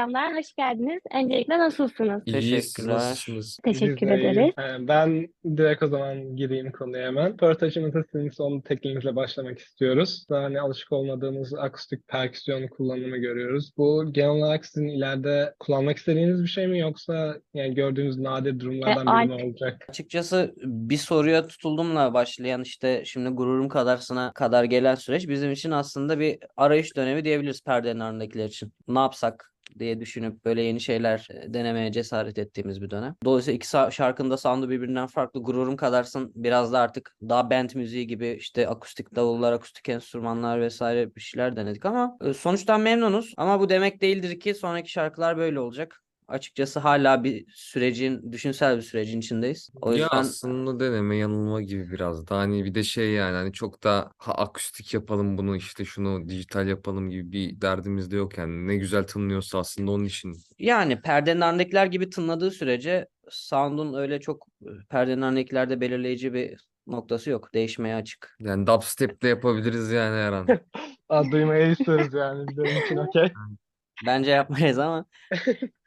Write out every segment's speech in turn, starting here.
selamlar, hoş geldiniz. Öncelikle nasılsınız? İyiyiz, Teşekkürler. nasılsınız? Teşekkür iyiyiz. ederiz. Ee, Ben direkt o zaman gireyim konuya hemen. Röportajımıza sizin son tekniğinizle başlamak istiyoruz. Daha hani alışık olmadığımız akustik perküsyon kullanımı görüyoruz. Bu genel olarak sizin ileride kullanmak istediğiniz bir şey mi yoksa yani gördüğünüz nadir durumlardan biri mi olacak? Açıkçası bir soruya tutuldumla başlayan işte şimdi gururum kadarsına kadar gelen süreç bizim için aslında bir arayış dönemi diyebiliriz perdenin ardındakiler için. Ne yapsak diye düşünüp böyle yeni şeyler e, denemeye cesaret ettiğimiz bir dönem. Dolayısıyla iki sa- şarkının da sound'u birbirinden farklı. Gururum Kadarsın biraz da artık daha band müziği gibi işte akustik davullar, akustik enstrümanlar vesaire bir şeyler denedik ama e, sonuçtan memnunuz. Ama bu demek değildir ki sonraki şarkılar böyle olacak. Açıkçası hala bir sürecin, düşünsel bir sürecin içindeyiz. O Ya yüzden aslında deneme yanılma gibi biraz da hani bir de şey yani hani çok da ha, akustik yapalım bunu işte şunu dijital yapalım gibi bir derdimiz de yok yani ne güzel tınlıyorsa aslında onun için Yani perdenin ardındakiler gibi tınladığı sürece sound'un öyle çok perdenin ardındakilerde belirleyici bir noktası yok. Değişmeye açık. yani dubstep de yapabiliriz yani her an. Aa, duymayı istiyoruz yani benim için okey. Bence yapmayız ama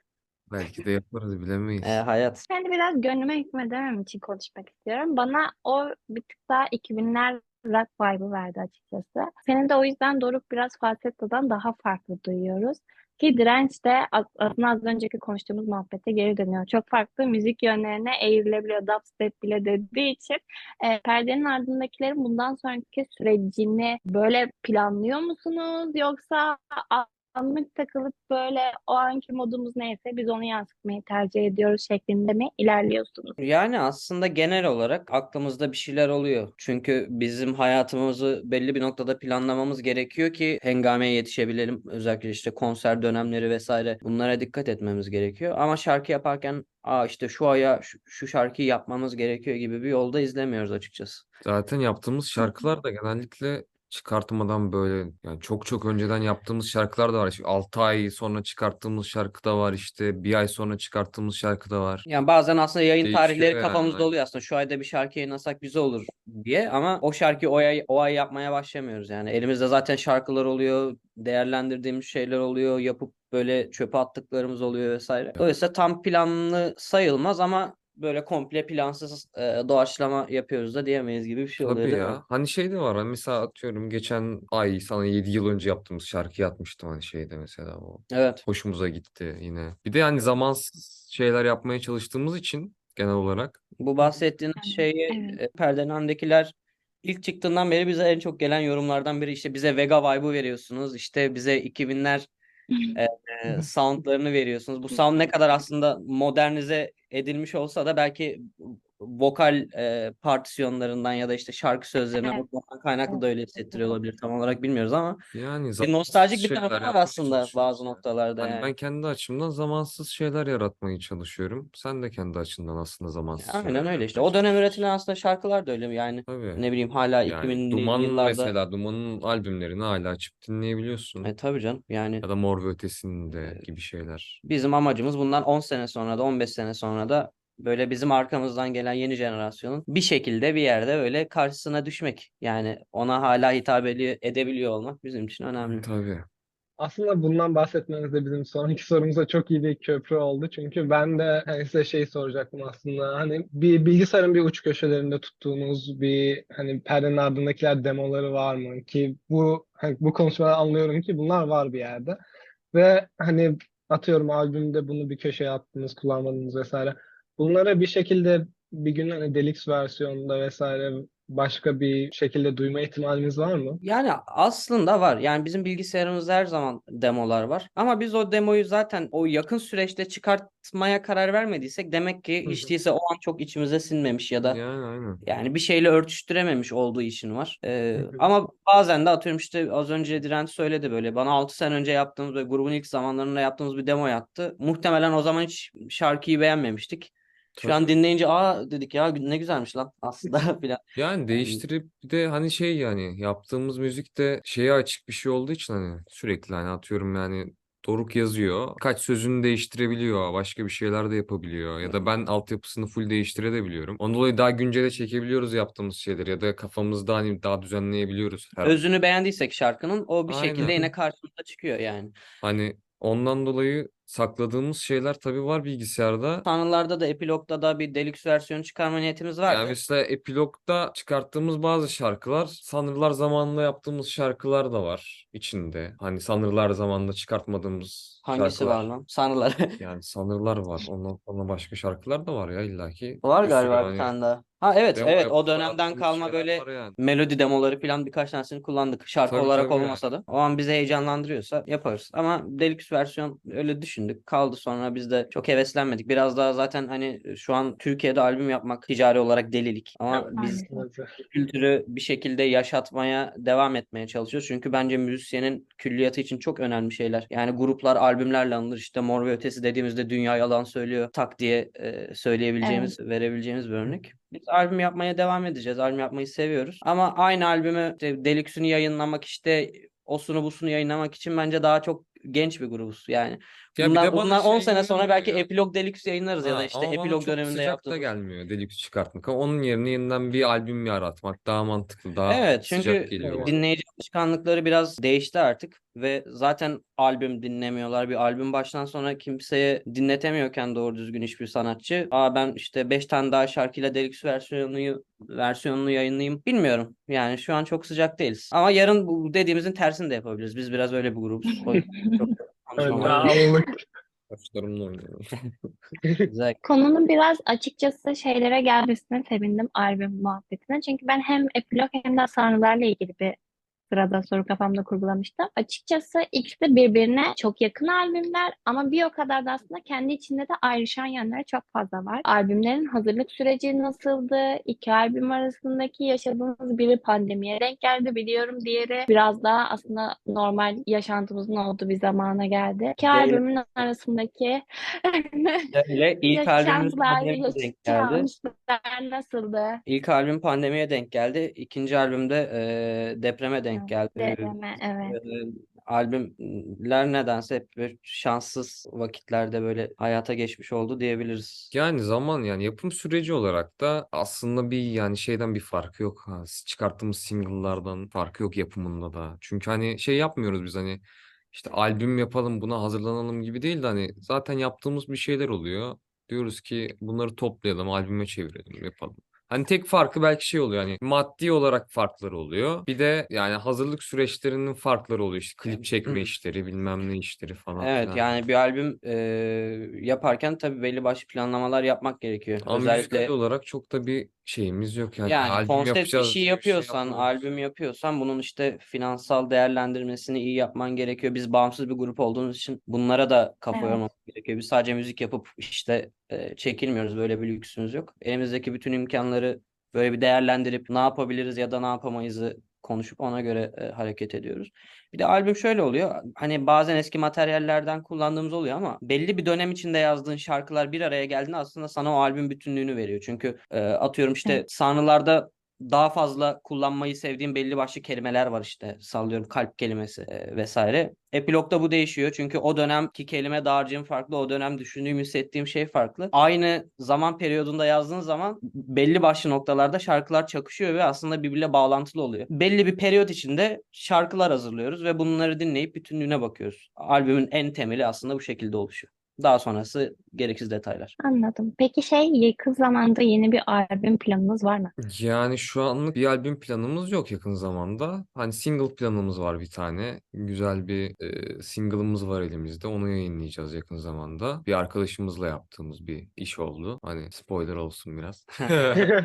Belki de yaparız bilemeyiz. e, hayat. Kendi biraz gönlüme hükmedemem için konuşmak istiyorum. Bana o bir tık daha 2000'ler rock vibe'ı verdi açıkçası. Senin de o yüzden Doruk biraz falsettodan daha farklı duyuyoruz. Ki direnç de az- aslında az önceki konuştuğumuz muhabbete geri dönüyor. Çok farklı müzik yönlerine eğrilebiliyor. Dubstep bile dediği için e, perdenin ardındakilerin bundan sonraki sürecini böyle planlıyor musunuz? Yoksa anlık takılıp böyle o anki modumuz neyse biz onu yansıtmayı tercih ediyoruz şeklinde mi ilerliyorsunuz? Yani aslında genel olarak aklımızda bir şeyler oluyor. Çünkü bizim hayatımızı belli bir noktada planlamamız gerekiyor ki hengameye yetişebilelim. Özellikle işte konser dönemleri vesaire bunlara dikkat etmemiz gerekiyor. Ama şarkı yaparken Aa işte şu aya şu, şu şarkıyı yapmamız gerekiyor gibi bir yolda izlemiyoruz açıkçası. Zaten yaptığımız şarkılar da genellikle çıkartmadan böyle yani çok çok önceden yaptığımız şarkılar da var. İşte 6 ay sonra çıkarttığımız şarkı da var işte bir ay sonra çıkarttığımız şarkı da var. Yani bazen aslında yayın Değişiyor tarihleri yani. kafamızda oluyor aslında. Şu ayda bir şarkı yayınlasak güzel olur diye ama o şarkıyı o ay, o ay yapmaya başlamıyoruz yani. Elimizde zaten şarkılar oluyor, değerlendirdiğimiz şeyler oluyor, yapıp böyle çöpe attıklarımız oluyor vesaire. Dolayısıyla tam planlı sayılmaz ama böyle komple plansız e, doğaçlama yapıyoruz da diyemeyiz gibi bir şey oluyor Tabii değil mi? ya. Hani şey de var. Hani mesela atıyorum geçen ay sana 7 yıl önce yaptığımız şarkıyı atmıştım hani şeyde mesela o. Evet. Hoşumuza gitti yine. Bir de yani zamansız şeyler yapmaya çalıştığımız için genel olarak. Bu bahsettiğiniz Evet, şeyi evet. e, perdenin önündekiler ilk çıktığından beri bize en çok gelen yorumlardan biri işte bize Vega vibe'ı veriyorsunuz. işte bize 2000'ler e, soundlarını veriyorsunuz. Bu sound ne kadar aslında modernize edilmiş olsa da belki vokal e, partisyonlarından ya da işte şarkı sözlerine Evet. kaynaklı da öyle hissettiriyor olabilir. Tam olarak bilmiyoruz ama Yani bir nostaljik bir tarafı var aslında bazı yani. noktalarda Hani yani. ben kendi açımdan zamansız şeyler yaratmaya çalışıyorum. Sen de kendi açından aslında zamansız Aynen şeyler öyle işte. O dönem üretilen aslında şarkılar da öyle yani. Tabii. Ne bileyim hala Yani 2000'li Duman yıllarda. mesela Duman'ın albümlerini hala açıp dinleyebiliyorsun. E tabii canım yani. Ya da Mor ve Ötesi'nde gibi şeyler. Bizim amacımız bundan 10 sene sonra da 15 sene sonra da böyle bizim arkamızdan gelen yeni jenerasyonun bir şekilde bir yerde böyle karşısına düşmek. Yani ona hala hitap edebiliyor olmak bizim için önemli. Tabii. Aslında bundan bahsetmeniz de bizim sonraki sorumuza çok iyi bir köprü oldu. Çünkü ben de hani size şey soracaktım aslında. Hani bir bilgisayarın bir uç köşelerinde tuttuğunuz bir hani perdenin ardındakiler demoları var mı? Ki bu hani bu konuşmadan anlıyorum ki bunlar var bir yerde. Ve hani atıyorum albümde bunu bir köşeye attınız, kullanmadınız vesaire. Bunlara bir şekilde bir gün hani deluxe versiyonda vesaire başka bir şekilde duyma ihtimaliniz var mı? Yani aslında var. Yani bizim bilgisayarımızda her zaman demolar var. Ama biz o demoyu zaten o yakın süreçte çıkartmaya karar vermediysek demek ki hiç değilse o an çok içimize sinmemiş ya da Yani aynen. Yani bir şeyle örtüştürememiş olduğu için var. Ee, ama bazen de atıyorum işte az önce Direnç söyledi böyle. Bana 6 sene önce yaptığımız ve grubun ilk zamanlarında yaptığımız bir demo yattı. Muhtemelen o zaman hiç şarkıyı beğenmemiştik. Şu an dinleyince aa dedik ya ne güzelmiş lan aslında filan. Yani değiştirip bir de hani şey yani yaptığımız müzikte şeye açık bir şey olduğu için hani sürekli hani atıyorum yani Doruk yazıyor. Kaç sözünü değiştirebiliyor. Başka bir şeyler de yapabiliyor. Ya da ben altyapısını full değiştirebiliyorum. Ondan dolayı daha güncele çekebiliyoruz yaptığımız şeyleri. Ya da kafamızda hani daha düzenleyebiliyoruz her. Özünü beğendiysek şarkının o bir şekilde Aynen. yine karşımıza çıkıyor yani. Hani Ondan dolayı sakladığımız şeyler tabii var bilgisayarda. Sanrılarda da Epilog'da da bir deluxe versiyonu çıkarma niyetimiz vardı. Yani mesela Epilog'da çıkarttığımız bazı şarkılar Sanrılar zamanında yaptığımız şarkılar da var içinde. Hani Sanrılar zamanında çıkartmadığımız Hangisi var şarkılar. lan? Sanrılar. Yani Sanrılar var. Ondan sonra başka şarkılar da var ya illaki. Var Bir sürü galiba bir hani tane daha. Ha evet demo evet o yapıp dönemden attığımız kalma şeyler böyle var yani. melodi demoları falan birkaç tanesini kullandık. Şarkı Tabii olarak tabii. olmasa da. O an bizi heyecanlandırıyorsa yaparız. Ama deluxe versiyon öyle düşündük. Kaldı sonra biz de çok heveslenmedik. Biraz daha zaten hani şu an Türkiye'de albüm yapmak ticari olarak delilik. Ama Evet. biz kültürü bir şekilde yaşatmaya devam etmeye çalışıyoruz. Çünkü bence müzisyenin külliyatı için çok önemli şeyler. Yani gruplar albümlerle anılır. İşte Mor ve Ötesi dediğimizde dünya yalan söylüyor tak diye e, söyleyebileceğimiz, verebileceğimiz bir örnek. Biz albüm yapmaya devam edeceğiz. Albüm yapmayı seviyoruz. Ama aynı albümü işte Deluxe'ünü yayınlamak işte osunu busunu yayınlamak için bence daha çok genç bir grubuz. Yani Ya bir bundan, de bana bundan 10 şey sene sonra belki ya. Epilog Deluxe yayınlarız ya da Ha, işte Epilog döneminde yaptığımız. gelmiyor Deluxe çıkartmak. Onun yerine yeniden bir albüm yaratmak daha mantıklı, daha Evet sıcak çünkü dinleyici alışkanlıkları biraz değişti artık ve zaten albüm dinlemiyorlar. Bir albüm baştan sona kimseye dinletemiyorken doğru düzgün hiçbir sanatçı. Aa ben işte 5 tane daha şarkıyla deluxe versiyonunu versiyonunu yayınlayayım. Bilmiyorum. Yani şu an çok sıcak değiliz. Ama yarın bu dediğimizin tersini de yapabiliriz. Biz biraz öyle bir grubuz. Çok Saçlarımla oynuyorum. güzel. Konunun biraz açıkçası şeylere gelmesine sevindim albüm muhabbetine. Çünkü ben hem epilog hem de sanrılarla ilgili bir sıradan soru kafamda kurgulamıştım. Açıkçası ikisi de birbirine çok yakın albümler ama bir o kadar da aslında kendi içinde de ayrışan yanları çok fazla var. Albümlerin hazırlık süreci nasıldı? İki albüm arasındaki yaşadığımız biri pandemiye denk geldi biliyorum. Diğeri biraz daha aslında normal yaşantımızın olduğu bir zamana geldi. İki Değil. albümün arasındaki Öyle ilk albümümüz pandemiye denk geldi. nasıldı? İlk albüm pandemiye denk geldi. İkinci albümde eee, depreme denk geldi. Depreme, evet. Eee, albümler nedense hep böyle şanssız vakitlerde böyle hayata geçmiş oldu diyebiliriz. Yani zaman yani yapım süreci olarak da aslında bir yani şeyden bir farkı yok. Ha, çıkarttığımız single'lardan farkı yok yapımında da. Çünkü hani şey yapmıyoruz biz hani işte albüm yapalım buna hazırlanalım gibi değil de hani zaten yaptığımız bir şeyler oluyor. Diyoruz ki bunları toplayalım, albüme çevirelim, yapalım. Hani tek farkı belki şey oluyor hani maddi olarak farkları oluyor. Bir de yani hazırlık süreçlerinin farkları oluyor. İşte klip çekme işleri, bilmem ne işleri falan Evet filan. yani bir albüm eee, yaparken tabii belli başlı planlamalar yapmak gerekiyor. Ama Özellikle müzikal olarak çok da bir şeyimiz yok yani. Yani albüm konsept yapacağız işi diye bir şey yapıyorsan, yapmıyoruz. albüm yapıyorsan bunun işte finansal değerlendirmesini iyi yapman gerekiyor. Biz bağımsız bir grup olduğumuz için bunlara da kafa Evet. yormamız gerekiyor. Biz sadece müzik yapıp işte e, çekilmiyoruz. Böyle bir lüksümüz yok. Elimizdeki bütün imkanları böyle bir değerlendirip ne yapabiliriz ya da ne yapamayızı konuşup ona göre e, hareket ediyoruz. Bir de albüm şöyle oluyor. Hani bazen eski materyallerden kullandığımız oluyor ama belli bir dönem içinde yazdığın şarkılar bir araya geldiğinde aslında sana o albüm bütünlüğünü veriyor. Çünkü e, atıyorum işte Evet. sanrılarda daha fazla kullanmayı sevdiğim belli başlı kelimeler var işte sallıyorum kalp kelimesi e, vesaire. Epilog'da bu değişiyor çünkü o dönemki kelime dağarcığım farklı, o dönem düşündüğüm, hissettiğim şey farklı. Aynı zaman periyodunda yazdığın zaman belli başlı noktalarda şarkılar çakışıyor ve aslında birbiriyle bağlantılı oluyor. Belli bir periyot içinde şarkılar hazırlıyoruz ve bunları dinleyip bütünlüğüne bakıyoruz. Albümün en temeli aslında bu şekilde oluşuyor. Daha sonrası gereksiz detaylar. Anladım. Peki şey yakın zamanda yeni bir albüm planınız var mı? Yani şu anlık bir albüm planımız yok yakın zamanda. Hani single planımız var bir tane. Güzel bir e, single'ımız var elimizde. Onu yayınlayacağız yakın zamanda. Bir arkadaşımızla yaptığımız bir iş oldu. Hani spoiler olsun biraz.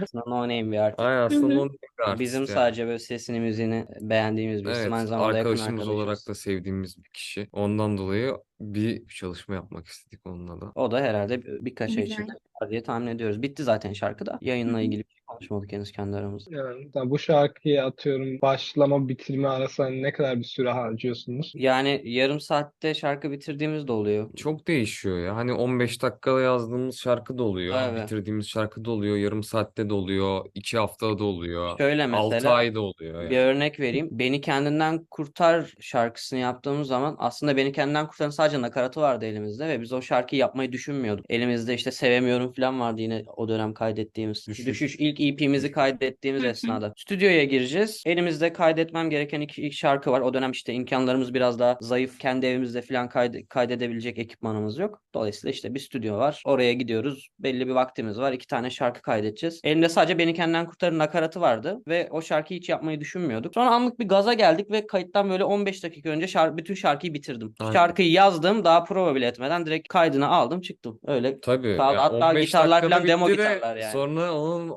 Aslında no name bir artist. Ay Hı aslında hı. bir artist Bizim yani. sadece böyle sesini, müziğini beğendiğimiz bir isim. Evet, Aynı zamanda yakın arkadaşımız olarak arkadaşımız. da sevdiğimiz bir kişi. Ondan dolayı bir çalışma yapmak istedik onunla da. O da herhalde bir- birkaç ay için Güzel. çıkar diye tahmin ediyoruz. Bitti zaten şarkı da. Yayınla ilgili bir şey konuşmadık henüz kendi aramızda. Yani tamam, bu şarkıyı atıyorum başlama bitirme arasında ne kadar bir süre harcıyorsunuz? Yani yarım saatte şarkı bitirdiğimiz de oluyor. Çok değişiyor ya. Hani 15 dakikada yazdığımız şarkı da oluyor. Evet. Bitirdiğimiz şarkı da oluyor. Yarım saatte de oluyor. iki haftada da oluyor. Şöyle 6 mesela ayda oluyor bir yani. örnek vereyim. Beni Kendinden Kurtar şarkısını yaptığımız zaman aslında Beni Kendinden Kurtar'ın sadece nakaratı vardı elimizde ve biz o şarkıyı yapmayı düşünmüyorduk. Elimizde işte Sevemiyorum falan vardı yine o dönem kaydettiğimiz. Düşüş. Düşüş ilk EP'mizi kaydettiğimiz esnada. Stüdyoya gireceğiz. Elimizde kaydetmem gereken iki, iki şarkı var. O dönem işte imkanlarımız biraz daha zayıf. Kendi evimizde falan kayde- kaydedebilecek ekipmanımız yok. Dolayısıyla işte bir stüdyo var. Oraya gidiyoruz. Belli bir vaktimiz var. İki tane şarkı kaydedeceğiz. Elimde sadece Beni Kendinden Kurtarın nakaratı vardı ve o şarkıyı hiç yapmayı düşünmüyorduk. Sonra anlık bir gaza geldik ve kayıttan böyle 15 dakika önce şarkı, bütün şarkıyı bitirdim. Aynen. Şarkıyı yazdım. Daha prova bile etmeden direkt kaydını aldım çıktım. Öyle Tabii. Kaldı. ya Hatta 15 gitarlar falan demo de gitarlar yani. Sonra onun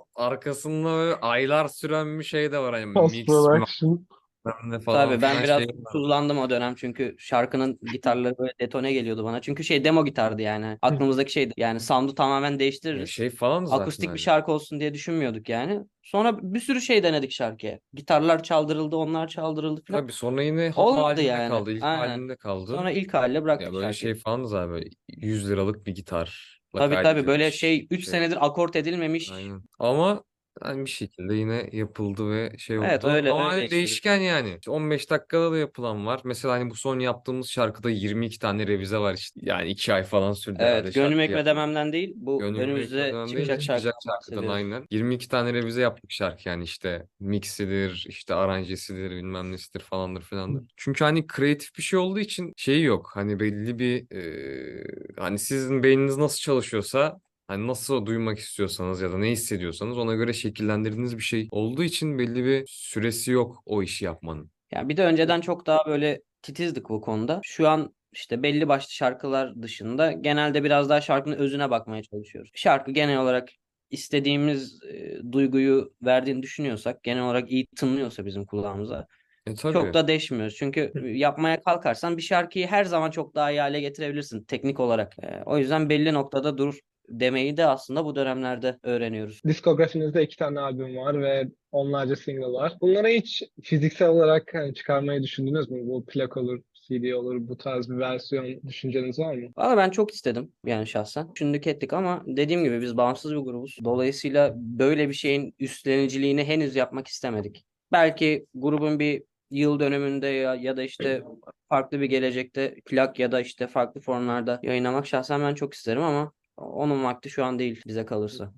arkasında böyle aylar süren bir şey de var. Post mix production. bilmem ne falan Tabii ben filan biraz şey var. tuzlandım o dönem çünkü şarkının gitarları böyle detone geliyordu bana. Çünkü şey demo gitardı yani. Aklımızdaki şeydi. Yani sound'u tamamen Ya değiştiririz. şey falan zaten Akustik bir hani. şarkı olsun diye düşünmüyorduk yani. Sonra bir sürü şey denedik şarkıya. Gitarlar çaldırıldı, onlar çaldırıldı falan. Tabii sonra yine ha- Olmadı halinde yani. kaldı. ilk Aynen. halinde kaldı. Sonra ilk haliyle bıraktık Ya böyle şarkıyı. şey falan da zaten böyle 100 liralık bir gitarla Tabii tabii böyle kaydedilmiş şey 3 şey. senedir akort edilmemiş. Aynen. Ama yani bir şekilde yine yapıldı ve şey Evet, oldu. öyle- Ama öyle hani işte. değişken yani. İşte 15 dakikada da yapılan var. Mesela hani bu son yaptığımız şarkıda 22 tane revize var işte. Yani 2 ay falan sürdü herhalde Evet, gönlüm şarkı ekme yapmak. dememden değil. Bu Gönlüm önümüzde Ekmeği'nden değil, çıkacak çıkacak şarkıdan şarkıdan bahsediyoruz. aynen. 22 tane revize yaptık şarkı yani işte mixidir, işte aranjesidir, bilmem nesidir falandır filandır. Çünkü hani kreatif bir şey olduğu için şeyi yok. Hani belli bir e, hani sizin beyniniz nasıl çalışıyorsa Hani nasıl duymak istiyorsanız ya da ne hissediyorsanız ona göre şekillendirdiğiniz bir şey olduğu için belli bir süresi yok o işi yapmanın. Ya bir de önceden çok daha böyle titizdik bu konuda. Şu an işte belli başlı şarkılar dışında genelde biraz daha şarkının özüne bakmaya çalışıyoruz. Şarkı genel olarak istediğimiz e, duyguyu verdiğini düşünüyorsak, genel olarak iyi tınlıyorsa bizim kulağımıza E tabii. çok da değişmiyoruz. Çünkü yapmaya kalkarsan bir şarkıyı her zaman çok daha iyi hale getirebilirsin teknik olarak. E, o yüzden belli noktada dur demeyi de aslında bu dönemlerde öğreniyoruz. Diskografinizde iki tane albüm var ve onlarca single var. Bunları hiç fiziksel olarak hani çıkarmayı düşündünüz mü? Bu plak olur, CD olur, bu tarz bir versiyon düşünceniz var mı? Valla ben çok istedim yani şahsen. Düşündük ettik ama dediğim gibi biz bağımsız bir grubuz. Dolayısıyla böyle bir şeyin üstleniciliğini henüz yapmak istemedik. Belki grubun bir yıl dönümünde ya, ya da işte farklı bir gelecekte plak ya da işte farklı formlarda yayınlamak şahsen ben çok isterim ama onun vakti şu an değil bize kalırsa.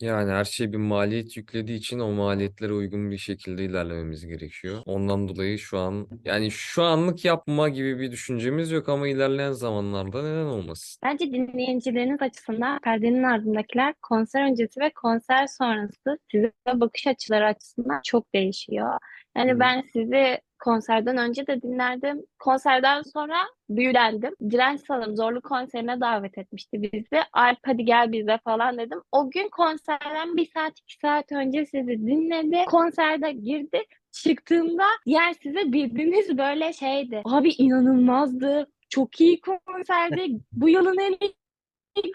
Yani her şey bir maliyet yüklediği için o maliyetlere uygun bir şekilde ilerlememiz gerekiyor. Ondan dolayı şu an yani şu anlık yapma gibi bir düşüncemiz yok ama ilerleyen zamanlarda neden olmasın? Bence dinleyicileriniz açısından perdenin ardındakiler konser öncesi ve konser sonrası size bakış açıları açısından çok değişiyor. Yani Hı. ben sizi konserden önce de dinlerdim. Konserden sonra büyülendim. Direnç Salım Zorlu konserine davet etmişti bizi. Alp hadi gel bize falan dedim. O gün konserden bir saat iki saat önce sizi dinledi. Konserde girdi. Çıktığımda yer size bildiğiniz böyle şeydi. Abi inanılmazdı. Çok iyi konserdi. Bu yılın en iyi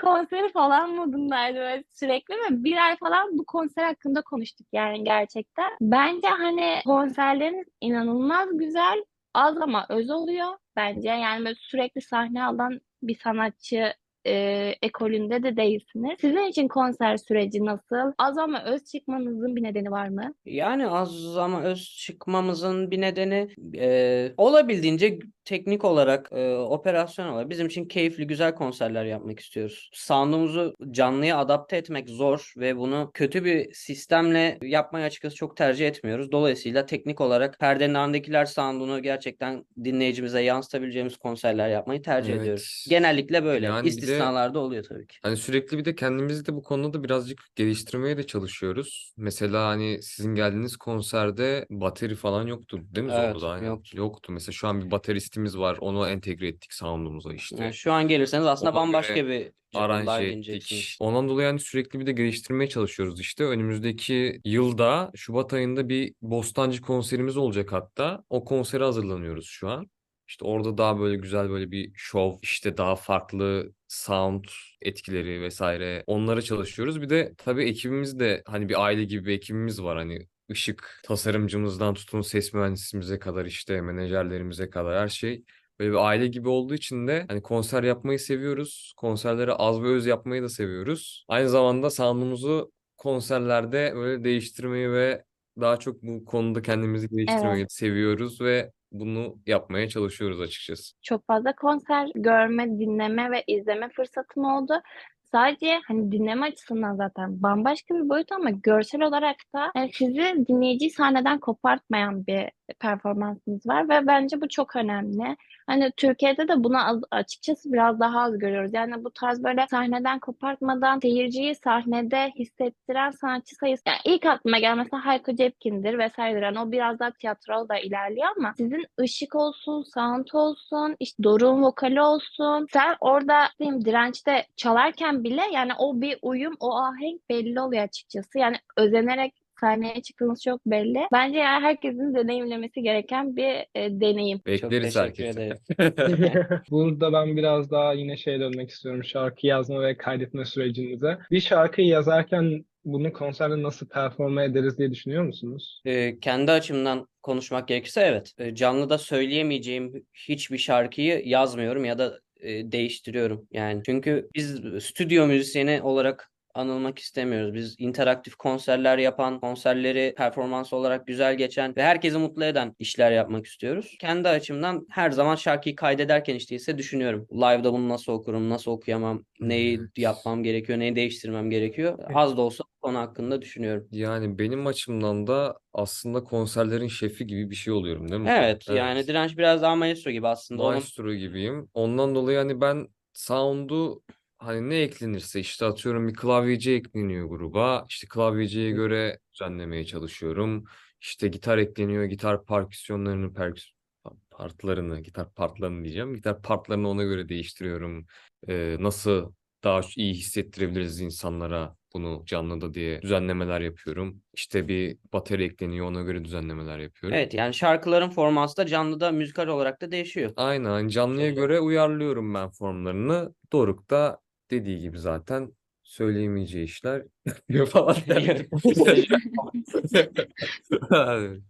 konseri falan modundaydı böyle sürekli ve bir ay falan bu konser hakkında konuştuk yani gerçekten. Bence hani konserleriniz inanılmaz güzel, az ama öz oluyor bence. Yani böyle sürekli sahne alan bir sanatçı e, ekolünde de değilsiniz. Sizin için konser süreci nasıl? Az ama öz çıkmanızın bir nedeni var mı? Yani az ama öz çıkmamızın bir nedeni e, olabildiğince teknik olarak, e, operasyon olarak bizim için keyifli, güzel konserler yapmak istiyoruz. Sound'umuzu canlıya adapte etmek zor ve bunu kötü bir sistemle yapmayı açıkçası çok tercih etmiyoruz. Dolayısıyla teknik olarak perdenin ardındakiler sound'unu gerçekten dinleyicimize yansıtabileceğimiz konserler yapmayı tercih ediyoruz. Evet. Genellikle böyle. Yani bir de- İstisnalar da oluyor tabii ki. Hani sürekli bir de kendimizi de bu konuda da birazcık geliştirmeye de çalışıyoruz. Mesela hani sizin geldiğiniz konserde bateri falan yoktu değil mi Evet, Zorlu'da? Yoktu. Yoktu. Mesela şu an bir bateristimiz var. Onu entegre ettik sound'umuza işte. Yani şu an gelirseniz aslında Ona bambaşka bir aranje ettik. Ondan dolayı yani sürekli bir de geliştirmeye çalışıyoruz işte. Önümüzdeki yılda Şubat ayında bir Bostancı konserimiz olacak hatta. O konsere hazırlanıyoruz şu an. İşte orada daha böyle güzel böyle bir şov, işte daha farklı sound etkileri vesaire onlara çalışıyoruz. Bir de tabii ekibimiz de hani bir aile gibi bir ekibimiz var. Hani ışık tasarımcımızdan tutun ses mühendisimize kadar işte menajerlerimize kadar her şey Böyle bir aile gibi olduğu için de hani konser yapmayı seviyoruz. Konserleri az ve öz yapmayı da seviyoruz. Aynı zamanda sound'umuzu konserlerde böyle değiştirmeyi ve daha çok bu konuda kendimizi geliştirmeyi seviyoruz ve bunu yapmaya çalışıyoruz açıkçası. Çok fazla konser görme, dinleme ve izleme fırsatım oldu. Sadece hani dinleme açısından zaten bambaşka bir boyut ama görsel olarak da yani sizi dinleyiciyi sahneden kopartmayan bir performansınız var ve bence bu çok önemli. Hani Türkiye'de de bunu az, açıkçası biraz daha az görüyoruz. Yani bu tarz böyle sahneden kopartmadan seyirciyi sahnede hissettiren sanatçı sayısı. Yani ilk aklıma gelen mesela Hayko Cepkin'dir vesairedir. Yani o biraz daha tiyatral da ilerliyor ama sizin ışık olsun, sound olsun, işte Doruk'un vokali olsun. Sen orada diyeyim dirençte çalarken bile yani o bir uyum, o ahenk belli oluyor açıkçası. Yani özenerek sahneye çıktığınız çok belli. Bence yani herkesin deneyimlemesi gereken bir e, deneyim. Çok Bekleriz teşekkür herkese. ederim. Burada ben biraz daha yine şeye dönmek istiyorum. Şarkı yazma ve kaydetme sürecinize. Bir şarkıyı yazarken bunu konserde nasıl performe ederiz diye düşünüyor musunuz? Ee, kendi açımdan konuşmak gerekirse evet. Ee, canlıda söyleyemeyeceğim hiçbir şarkıyı yazmıyorum ya da e, değiştiriyorum yani. Çünkü biz stüdyo müzisyeni olarak anılmak istemiyoruz. Biz interaktif konserler yapan, konserleri performans olarak güzel geçen ve herkesi mutlu eden işler yapmak istiyoruz. Kendi açımdan her zaman şarkıyı kaydederken işte ise düşünüyorum. Live'da bunu nasıl okurum, nasıl okuyamam, neyi Evet. yapmam gerekiyor, neyi değiştirmem gerekiyor. Az da olsa konu hakkında düşünüyorum. Yani benim açımdan da aslında konserlerin şefi gibi bir şey oluyorum değil mi? Evet yani direnç biraz daha maestro gibi aslında. Onun Maestro gibiyim. Ondan dolayı hani ben sound'u hani ne eklenirse işte atıyorum bir klavyeci ekleniyor gruba. İşte klavyeciye göre düzenlemeye çalışıyorum. İşte gitar ekleniyor. Gitar perküsyonlarını, perküs partlarını, gitar partlarını diyeceğim. Gitar partlarını ona göre değiştiriyorum. Ee, nasıl daha iyi hissettirebiliriz insanlara bunu canlıda diye düzenlemeler yapıyorum. İşte bir bateri ekleniyor ona göre düzenlemeler yapıyorum. Evet yani şarkıların forması da canlıda müzikal olarak da değişiyor. Aynen hani canlıya göre uyarlıyorum ben formlarını. Doruk da dediği gibi zaten söyleyemeyeceği işler falan derdi.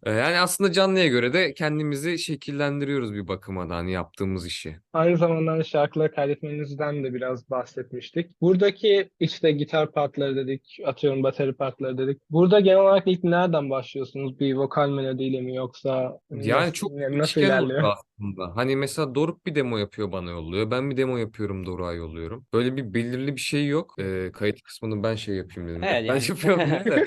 Yani aslında canlıya göre de kendimizi şekillendiriyoruz bir bakıma da hani yaptığımız işi. Aynı zamanda hani şarkıları kaydetmenizden de biraz bahsetmiştik. Buradaki işte gitar partları dedik, atıyorum bateri partları dedik. Burada genel olarak ilk nereden başlıyorsunuz? Bir vokal melodiyle mi yoksa Yani nasıl, çok nasıl değişken ilerliyor? oluyor aslında. Hani mesela Doruk bir demo yapıyor bana yolluyor. Ben bir demo yapıyorum Doruk'a yolluyorum. Böyle bir belirli bir şey yok. Ee, kayıt kısmını ben şey yapayım dedim. Evet Ben yani. yapıyorum de.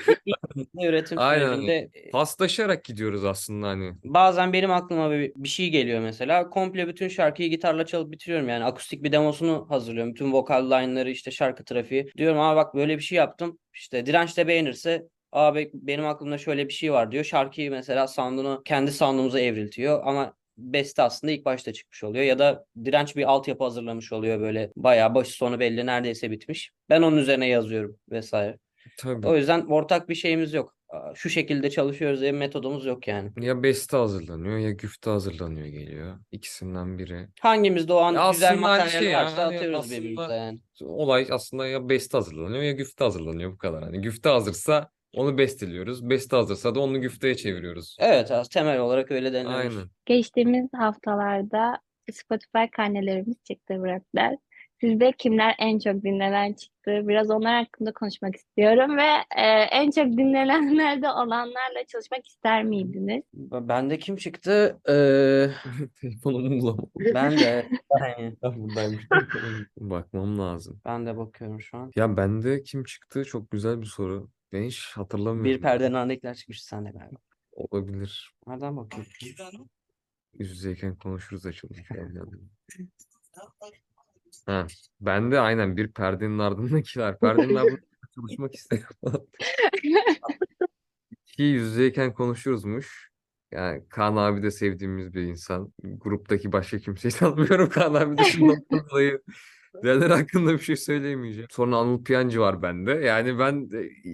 Üretim Aynen. sürecinde e, Paslaşarak gidiyoruz aslında hani. bazen benim aklıma bir, bir şey geliyor mesela. Komple bütün şarkıyı gitarla çalıp bitiriyorum yani. Akustik bir demosunu hazırlıyorum. Bütün vokal line'ları işte şarkı trafiği. Diyorum ama bak böyle bir şey yaptım. İşte direnç de beğenirse abi benim aklımda şöyle bir şey var diyor. Şarkıyı mesela sound'unu kendi sound'umuza evriltiyor ama beste aslında ilk başta çıkmış oluyor ya da direnç bir altyapı hazırlamış oluyor böyle bayağı başı sonu belli neredeyse bitmiş. Ben onun üzerine yazıyorum vesaire. Tabii. O yüzden ortak bir şeyimiz yok. Şu şekilde çalışıyoruz diye metodumuz yok yani. Ya beste hazırlanıyor ya güfte hazırlanıyor geliyor. İkisinden biri. Hangimiz de o an Ya güzel materyal şey varsa Hani atıyoruz aslında- birbirimize yani. Olay aslında ya beste hazırlanıyor ya güfte hazırlanıyor bu kadar. Hani güfte hazırsa onu besteliyoruz. Beste hazırsa da onu güfteye çeviriyoruz. Evet az temel olarak öyle denilebilir. Aynen. Geçtiğimiz haftalarda Spotify karnelerimiz çıktı rapler. Sizde kimler en çok dinlenen çıktı? Biraz onlar hakkında konuşmak istiyorum ve e, en çok dinlenenlerde olanlarla çalışmak ister miydiniz? Bende kim çıktı? Ee, Telefonumu bulamam. ben de yani, Buradaymış. Bakmam lazım. ben de bakıyorum şu an. Ya bende kim çıktı? Çok güzel bir soru. Ben hiç hatırlamıyorum. Bir perdenin andakiler çıkmış sende galiba. Olabilir. Nereden bakıyorsun? Yüz yüzeyken konuşuruz açılmış. Ha, ben de aynen bir perdenin ardındakiler. Perdenin ardında çalışmak istedim. Ki yüz yüzeyken konuşuruzmuş. Yani Kaan abi de sevdiğimiz bir insan. Gruptaki başka kimseyi tanımıyorum. Kaan abi dışında dolayı diğerleri hakkında bir şey söyleyemeyeceğim. Sonra Anıl Piyancı var bende. Yani ben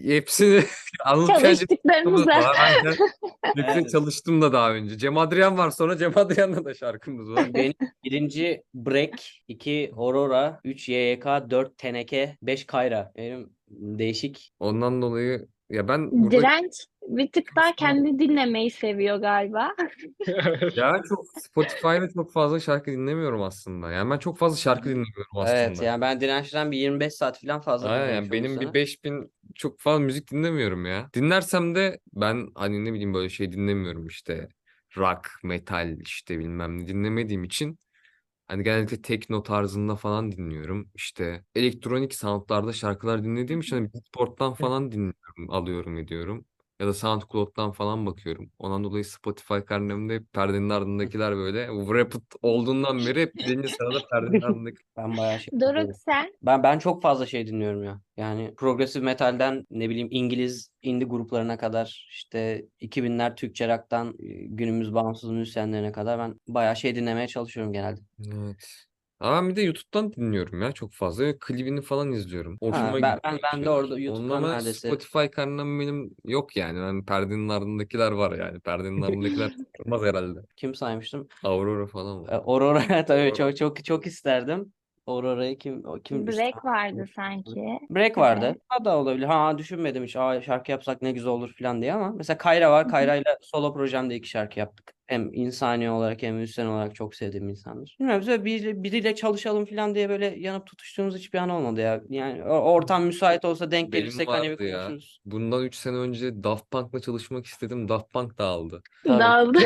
hepsini Anıl Piyancı Çalıştıklarımız şarkımız da. var. Aynen. Hepsini Evet. çalıştım da daha önce. Cem Adrian var sonra Cem Adrian'la da şarkımız var. Benim birinci Break, iki Aurora, üç YYK, dört Teneke, beş Kayra. Benim değişik. Ondan dolayı ya ben burada Direnç bir tık daha kendi dinlemeyi seviyor galiba. Evet. ya çok Spotify'da çok fazla şarkı dinlemiyorum aslında. Yani ben çok fazla şarkı dinlemiyorum Evet aslında. yani ben dirençten bir 25 saat falan fazla Aynen yani benim bir sene. 5000 çok fazla müzik dinlemiyorum ya. Dinlersem de ben hani ne bileyim böyle şey dinlemiyorum işte rock, metal işte bilmem ne dinlemediğim için Hani genellikle tekno tarzında falan dinliyorum. İşte elektronik soundlarda şarkılar dinlediğim için hani Beatport'tan falan dinliyorum, alıyorum ediyorum. Ya da SoundCloud'dan falan bakıyorum. Ondan dolayı Spotify karnemde hep perdenin ardındakiler böyle Wrapped olduğundan beri hep birinci sırada perdenin ardındaki. Ben bayağı şey Doruk sen Ben ben çok fazla şey dinliyorum ya. Yani progresif metalden ne bileyim İngiliz indie gruplarına kadar işte 2000'ler Türkçe rock'tan e, günümüz bağımsız müzisyenlerine kadar ben bayağı şey dinlemeye çalışıyorum genelde. Evet. Ama ben bir de YouTube'dan dinliyorum ya çok fazla. Ve klibini falan izliyorum. Ha, ben, gidiyor ben, ben de şeyler. orada YouTube'dan ama neredeyse Spotify karnem benim yok yani. Ben perdenin ardındakiler var yani. Perdenin ardındakiler çıkmaz herhalde. kim saymıştım? Aurora falan E, var. Aurora tabii Aurora. çok çok çok isterdim. Aurora'yı kim o kim Break vardı sanki. Break vardı. Evet. Ha da olabilir. Ha düşünmedim hiç. Aa, şarkı yapsak ne güzel olur falan diye ama mesela Kayra var. Kayra'yla solo projemde iki şarkı yaptık. Hem insani olarak hem müzisyen olarak çok sevdiğim insandır. Bilmiyorum böyle biriyle, biriyle çalışalım falan diye böyle yanıp tutuştuğumuz hiçbir an olmadı ya. Yani ortam müsait olsa denk Benim gelirsek hani bir vardı ya. konuşuruz. Bundan 3 sene önce Daft Punk'la çalışmak istedim. Daft Punk dağıldı. Tabii. Dağıldı.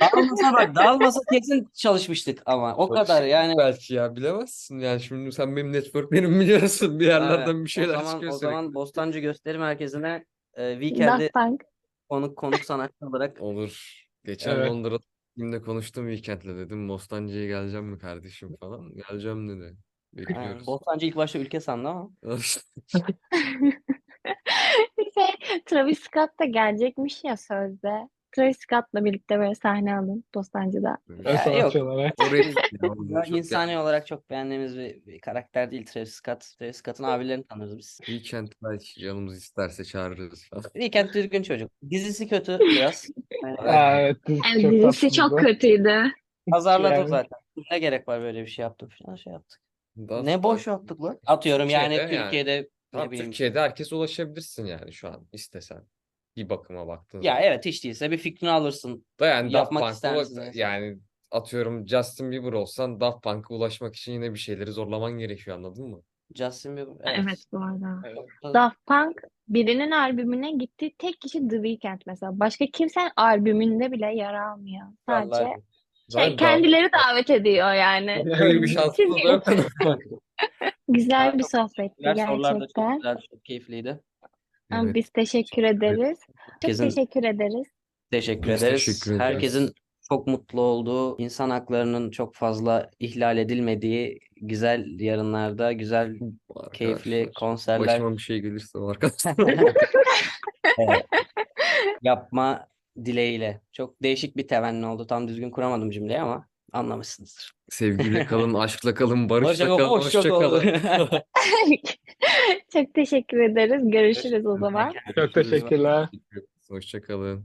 Dağılmasa bak dağılmasa kesin çalışmıştık ama o kadar yani. Belki ya bilemezsin. Yani şimdi sen benim networklerimi biliyorsun. Bir yerlerden Evet, bir şeyler o zaman çıkıyor o zaman sürekli. Bostancı Gösteri Merkezi'ne e, Weekend'i Daft Punk. konuk konuk sanatçı olarak Olur. Geçen Evet. Londra'da kimle konuştum Weekend'le dedim. Bostancı'ya geleceğim mi kardeşim falan. Geleceğim dedi. Ha, Bekliyoruz. Bostancı ilk başta ülke sandı ama. Şey, Travis Scott da gelecekmiş ya sözde. Travis Scott'la birlikte böyle sahne alın Bostancı'da. Ön Ya, yok. olarak. Ya, Ya, çok insani yani. olarak çok beğendiğimiz bir, bir karakter değil Travis Scott. Travis Scott'ın abilerini tanırız biz. Weekend belki canımız isterse çağırırız falan. Weekend düzgün çocuk. Dizisi kötü biraz. Yani evet, dizisi Yani çok dizisi çok tatlıydı. kötüydü. pazarladı Yani. zaten. Ne gerek var böyle bir şey yaptım falan şey yaptık. Daft Ne boş yaptık lan. Atıyorum yani Türkiye'de yani. Türkiye'de bileyim. Türkiye'de herkes ulaşabilirsin yani şu an istesen. Bir bakıma baktığın Ya zaman. evet hiç değilse bir fikrini alırsın. Da yani Daft yapmak Punk'a misin mesela? yani atıyorum Justin Bieber olsan Daft Punk'a ulaşmak için yine bir şeyleri zorlaman gerekiyor anladın mı? Justin Bieber. Evet bu arada. Evet. Daft Punk birinin albümüne gitti tek kişi The Weeknd mesela. Başka kimsenin albümünde bile yer almıyor. Sadece Vallahi. şey, Zaten kendileri davet ediyor yani. Öyle bir şansımız. Güzel bir sohbetti Diğer sorular da çok gerçekten. güzel, çok keyifliydi. Evet. Biz teşekkür ederiz. Çok Herkesin teşekkür ederiz. Teşekkür Biz ederiz. teşekkür ederiz. Herkesin çok mutlu olduğu, insan haklarının çok fazla ihlal edilmediği güzel yarınlarda, güzel, keyifli Arkadaşlar, konserler Başıma bir şey gelirse arkadaşlar. Yapma dileğiyle. Çok değişik bir temenni oldu. Tam düzgün kuramadım cümleyi ama anlamışsınızdır. Sevgiyle kalın, aşkla kalın, barışla Hoşça kalın, hoşça hoşça kalın. kalın. Çok teşekkür ederiz. Görüşürüz o zaman. Çok teşekkürler. Hoşça kalın.